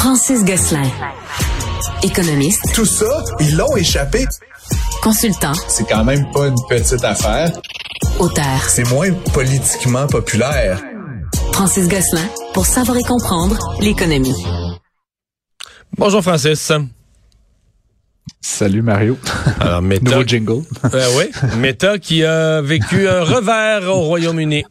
Francis Gosselin. Économiste. Tout ça, ils l'ont échappé. Consultant. C'est quand même pas une petite affaire. Auteur. C'est moins politiquement populaire. Francis Gosselin, pour savoir et comprendre l'économie. Bonjour Francis. Salut Mario. Alors, Meta, Nouveau jingle. Euh, oui, Meta qui a vécu un revers au Royaume-Uni.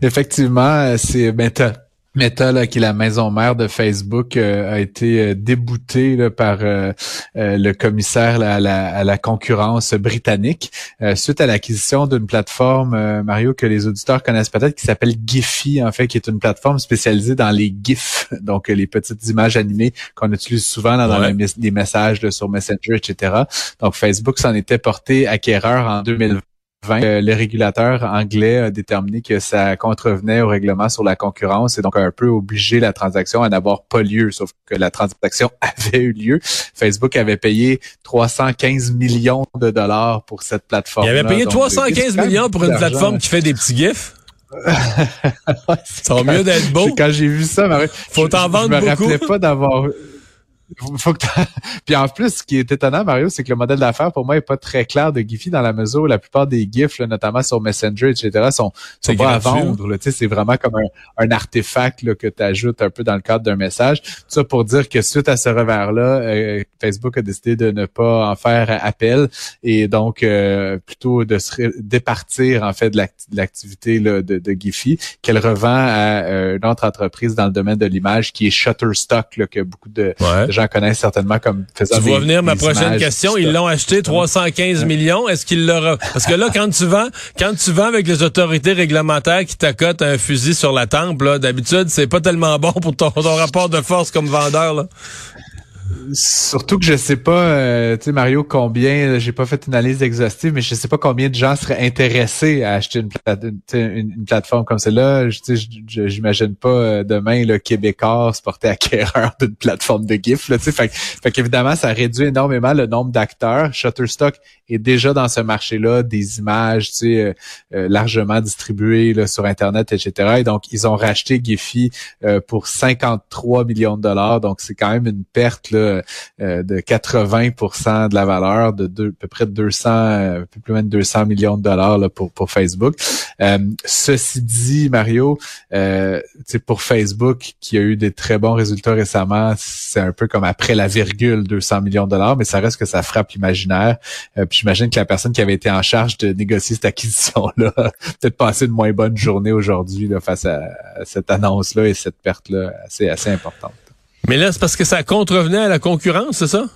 Effectivement, c'est Meta. Meta, là, qui est la maison mère de Facebook, euh, a été euh, déboutée là, par euh, le commissaire à, la, à, la, concurrence britannique suite à l'acquisition d'une plateforme, Mario, que les auditeurs connaissent peut-être, qui s'appelle Giphy, en fait, qui est une plateforme spécialisée dans les GIFs, donc les petites images animées qu'on utilise souvent dans les, les, messages sur Messenger, etc. Donc Facebook s'en était porté acquéreur en 2020 euh, le régulateur anglais a déterminé que ça contrevenait au règlement sur la concurrence et donc a un peu obligé la transaction à n'avoir pas lieu, sauf que la transaction avait eu lieu. Facebook avait payé 315 millions de dollars pour cette plateforme. Il avait payé 315 millions pour une plateforme qui fait des petits gifs. ça va mieux d'être beau. Quand j'ai vu ça, faut t'en vendre beaucoup. Je me rappelais pas d'avoir faut que Puis en plus, ce qui est étonnant, Mario, c'est que le modèle d'affaires, pour moi, est pas très clair de Giphy dans la mesure où la plupart des GIFs, notamment sur Messenger, etc., sont, sont pas à vendre. C'est vraiment comme un, artefact que tu ajoutes un peu dans le cadre d'un message. Tout ça pour dire que suite à ce revers-là, euh, Facebook a décidé de ne pas en faire appel et donc euh, plutôt de se départir en fait de l'activité de, de Giphy qu'elle revend à euh, une autre entreprise dans le domaine de l'image qui est Shutterstock, là, que beaucoup de, de gens connaissent certainement comme faisant Tu vas venir ma prochaine question. Ils l'ont acheté 315 millions. Est-ce qu'il l'aura? Parce que là, quand tu vends, quand tu vends avec les autorités réglementaires qui t'accotent un fusil sur la tempe, d'habitude, c'est pas tellement bon pour ton, ton rapport de force comme vendeur, là. Surtout que je sais pas, euh, tu sais Mario, combien, j'ai pas fait une analyse exhaustive, mais je sais pas combien de gens seraient intéressés à acheter une, une, plateforme comme celle-là. J'imagine pas euh, demain le Québécois se porter acquéreur d'une plateforme de GIF. Là, fait, fait qu'évidemment, ça réduit énormément le nombre d'acteurs. Shutterstock est déjà dans ce marché-là, des images euh, euh, largement distribuées là, sur Internet, etc. Et donc, ils ont racheté Giphy pour 53 millions de dollars. Donc, c'est quand même une perte là, euh, de 80% de la valeur de deux, à peu près 200, euh, peu plus de 200 millions de dollars pour, Facebook. Euh, ceci dit, Mario, euh, pour Facebook, qui a eu des très bons résultats récemment, c'est un peu comme après la virgule 200 millions de dollars, mais ça reste que ça frappe l'imaginaire. puis j'imagine que la personne qui avait été en charge de négocier cette acquisition-là peut-être passé une moins bonne journée aujourd'hui face à, à cette annonce-là et cette perte-là assez, assez importante. Mais là, c'est parce que ça contrevenait à la concurrence, c'est ça?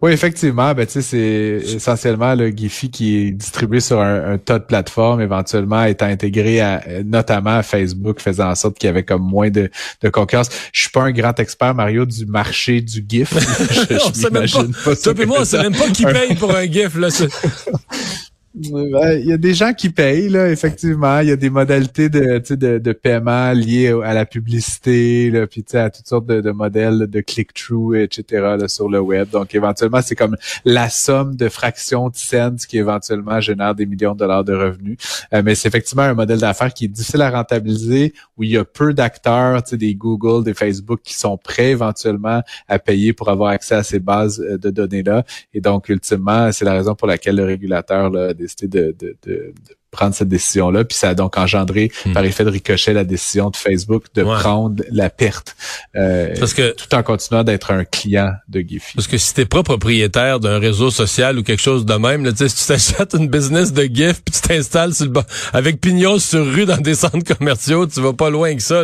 Oui, effectivement, ben, c'est essentiellement le Giphy qui est distribué sur un, tas de plateformes, éventuellement étant intégré à, notamment à Facebook, faisant en sorte qu'il y avait comme moins de, de concurrence. Je suis pas un grand expert, Mario, du marché du GIF. je, je même pas, Toi et moi, on sait même pas qui paye pour un GIF. Là. Ben, il y a des gens qui payent, là, effectivement. Il y a des modalités de, de, de paiement liées à la publicité, là, puis à toutes sortes de, modèles de click-through, etc. sur le web. Donc, éventuellement, c'est comme la somme de fractions de cents qui éventuellement génère des millions de dollars de revenus. Euh, mais c'est effectivement un modèle d'affaires qui est difficile à rentabiliser, où il y a peu d'acteurs, des Google, des Facebook qui sont prêts éventuellement à payer pour avoir accès à ces bases euh, de données-là. Et donc, ultimement, c'est la raison pour laquelle le régulateur là, décidé de, de, de, prendre cette décision-là. Puis ça a donc engendré, hmm. par effet de ricochet, la décision de Facebook de prendre la perte euh, parce que, tout en continuant d'être un client de Giphy. Parce que si t'es pas propriétaire d'un réseau social ou quelque chose de même, là, si tu t'achètes une business de GIF puis tu t'installes sur le avec pignon sur rue dans des centres commerciaux, tu vas pas loin que ça.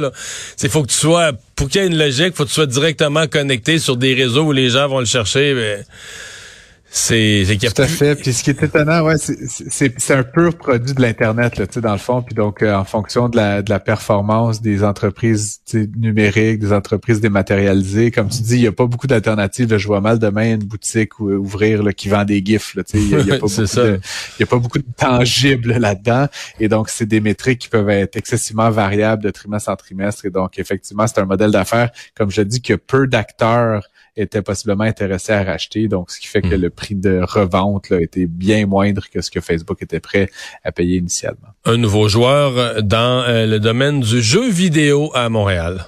Il faut que tu sois, pour qu'il y ait une logique, faut que tu sois directement connecté sur des réseaux où les gens vont le chercher. Mais c'est tout à fait. Puis ce qui est étonnant, ouais, c'est un pur produit de l'internet là, tu sais, dans le fond. Puis donc euh, en fonction de la, de la performance des entreprises numériques, des entreprises dématérialisées, comme tu dis, il y a pas beaucoup d'alternatives. Je vois mal demain une boutique ou, ouvrir là, qui vend des gifs. Là, tu sais, il y a, pas beaucoup de, il y a pas beaucoup de tangibles là-dedans. Et donc c'est des métriques qui peuvent être excessivement variables de trimestre en trimestre. Et donc effectivement, c'est un modèle d'affaires, comme je dis, que peu d'acteurs étaient possiblement intéressés à racheter. Donc, ce qui fait que hmm. le prix de revente là, était bien moindre que ce que Facebook était prêt à payer initialement. Un nouveau joueur dans euh, le domaine du jeu vidéo à Montréal.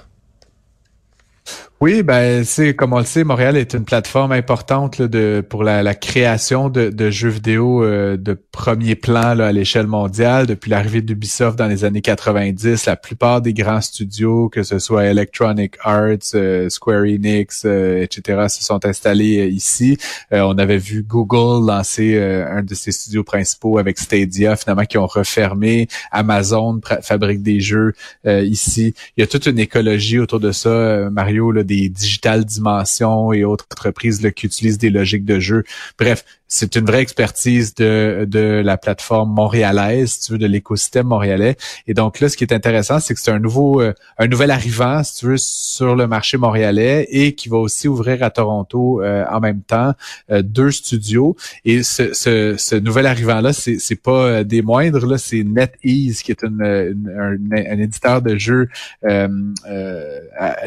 Oui, ben c'est comme on le sait, Montréal est une plateforme importante de pour la, création de, jeux vidéo euh, de premier plan là, à l'échelle mondiale. Depuis l'arrivée d'Ubisoft dans les années 90, la plupart des grands studios, que ce soit Electronic Arts, euh, Square Enix, euh, etc., se sont installés ici. on avait vu Google lancer un de ses studios principaux avec Stadia, finalement qui ont refermé. Amazon fabrique des jeux ici. Il y a toute une écologie autour de ça, Mario. Là, Digital Dimensions et autres entreprises qui utilisent des logiques de jeu. Bref, c'est une vraie expertise de, de la plateforme montréalaise, si tu veux, de l'écosystème montréalais. Et donc là, ce qui est intéressant, c'est que c'est un nouveau, euh, un nouvel arrivant, si tu veux, sur le marché montréalais et qui va aussi ouvrir à Toronto euh, en même temps euh, deux studios. Et ce, ce, ce nouvel arrivant-là, c'est, c'est pas des moindres, là, c'est NetEase, qui est une, un, un, éditeur de jeux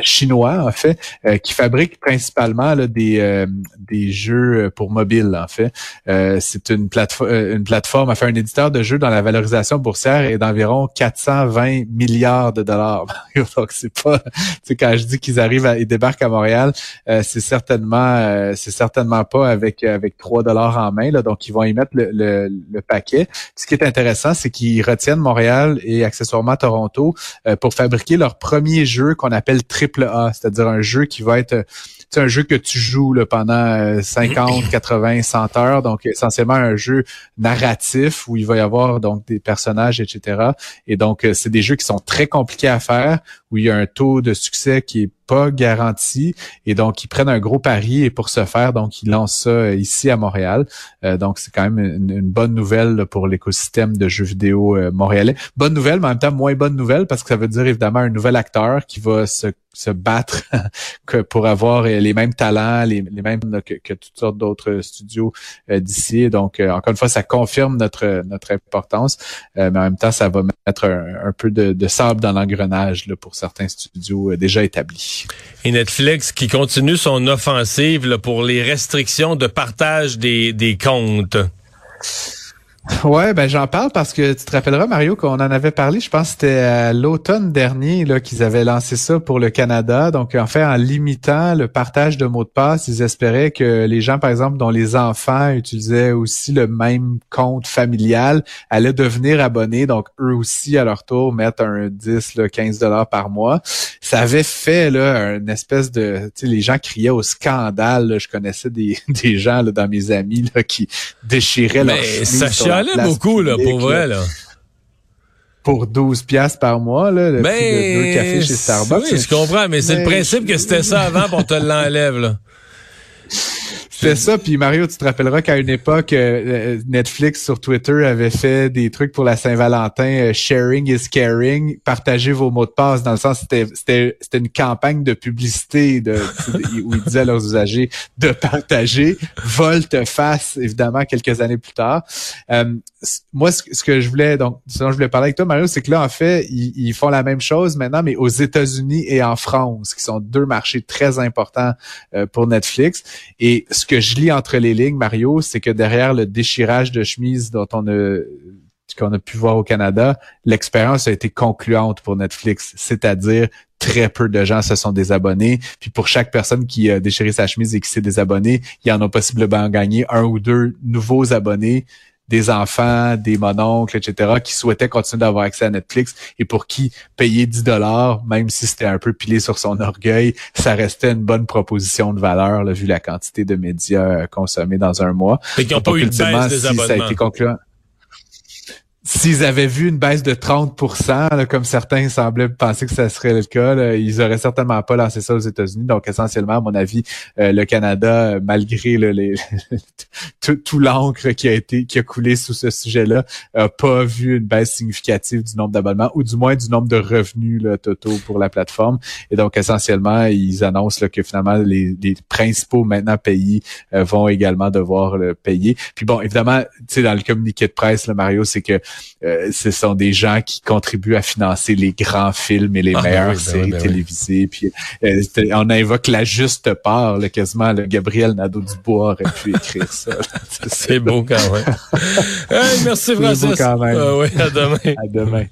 chinois, en fait, qui fabrique principalement là, des, des jeux pour mobile, en fait. Euh, c'est une, plateforme, euh, une plateforme, enfin un éditeur de jeux dans la valorisation boursière est d'environ 420 milliards de dollars. Donc c'est pas, tu quand je dis qu'ils arrivent, à, ils débarquent à Montréal, euh, c'est certainement, c'est certainement pas avec avec 3 dollars en main. Là, donc ils vont y mettre le, le, paquet. Ce qui est intéressant, c'est qu'ils retiennent Montréal et accessoirement Toronto pour fabriquer leur premier jeu qu'on appelle triple A, c'est-à-dire un jeu qui va être c'est un jeu que tu joues là, pendant 50, 80, 100 heures, donc essentiellement un jeu narratif où il va y avoir donc des personnages, etc. Et donc euh, c'est des jeux qui sont très compliqués à faire, où il y a un taux de succès qui est pas garanti. Et donc ils prennent un gros pari et pour ce faire donc ils lancent ça euh, ici à Montréal. Euh, donc c'est quand même une, bonne nouvelle pour l'écosystème de jeux vidéo euh, montréalais. Bonne nouvelle mais en même temps moins bonne nouvelle parce que ça veut dire évidemment un nouvel acteur qui va se, se battre que pour avoir les mêmes talents les, mêmes que, que, toutes sortes d'autres studios d'ici. Donc encore une fois ça confirme notre notre importance mais en même temps ça va mettre un, un peu de, de sable dans l'engrenage pour certains studios déjà établis et Netflix qui continue son offensive pour les restrictions de partage des, des comptes. Ouais, ben j'en parle parce que tu te rappelleras, Mario, qu'on en avait parlé, je pense que c'était l'automne dernier là qu'ils avaient lancé ça pour le Canada. Donc, en fait, en limitant le partage de mots de passe, ils espéraient que les gens, par exemple, dont les enfants utilisaient aussi le même compte familial, allaient devenir abonnés. Donc, eux aussi, à leur tour, mettre un 10, là, 15 dollars par mois. Ça avait fait là une espèce de... Tu sais, les gens criaient au scandale. Je connaissais des, des gens là, dans mes amis là, qui déchiraient leur allait beaucoup, là, pour vrai, là. Pour 12 piastres par mois, là, le prix de deux cafés chez Starbucks. Oui, je comprends, mais, c'est le principe que c'était ça avant, pour te l'enlève, là. C'était ça, puis Mario, tu te rappelleras qu'à une époque, euh, Netflix sur Twitter avait fait des trucs pour la Saint-Valentin, euh, sharing is caring, partagez vos mots de passe, dans le sens c'était c'était c'était une campagne de publicité de, où ils disaient à leurs usagers de partager, volte-face, évidemment quelques années plus tard. Euh, moi, ce, que je voulais donc, ce dont je voulais parler avec toi, Mario, c'est que là en fait, ils, ils, font la même chose maintenant, mais aux États-Unis et en France, qui sont deux marchés très importants pour Netflix. Et ce ce que je lis entre les lignes, Mario, c'est que derrière le déchirage de chemise dont on a qu'on a pu voir au Canada, l'expérience a été concluante pour Netflix, c'est-à-dire très peu de gens se sont désabonnés. Puis pour chaque personne qui a déchiré sa chemise et qui s'est désabonné, il y en a possiblement gagné un ou deux nouveaux abonnés des enfants, des mononcles, etc., qui souhaitaient continuer d'avoir accès à Netflix et pour qui payer 10 dollars, même si c'était un peu pilé sur son orgueil, ça restait une bonne proposition de valeur, là, vu la quantité de médias consommés dans un mois. Et qui n'ont pas eu de baisse des abonnements. Ça a été concluant s'ils avaient vu une baisse de 30% comme certains semblaient penser que ça serait le cas, ils auraient certainement pas lancé ça aux États-Unis. Donc, essentiellement, à mon avis, euh, le Canada, malgré les, tout, l'encre qui a été qui a coulé sous ce sujet-là, a pas vu une baisse significative du nombre d'abonnements ou du moins du nombre de revenus là, totaux pour la plateforme. Et donc, essentiellement, ils annoncent là, que finalement, les, principaux maintenant pays euh, vont également devoir le payer. Puis bon, évidemment, tu sais, dans le communiqué de presse, là, Mario, c'est que euh, ce sont des gens qui contribuent à financer les grands films et les ah, ben meilleures ben séries ben télévisées. Puis euh, on invoque la juste part, là, quasiment. le Gabriel Nadeau-Dubois aurait pu écrire ça. C'est beau quand même. merci Francis. Beau quand même. Ah, à demain. à demain.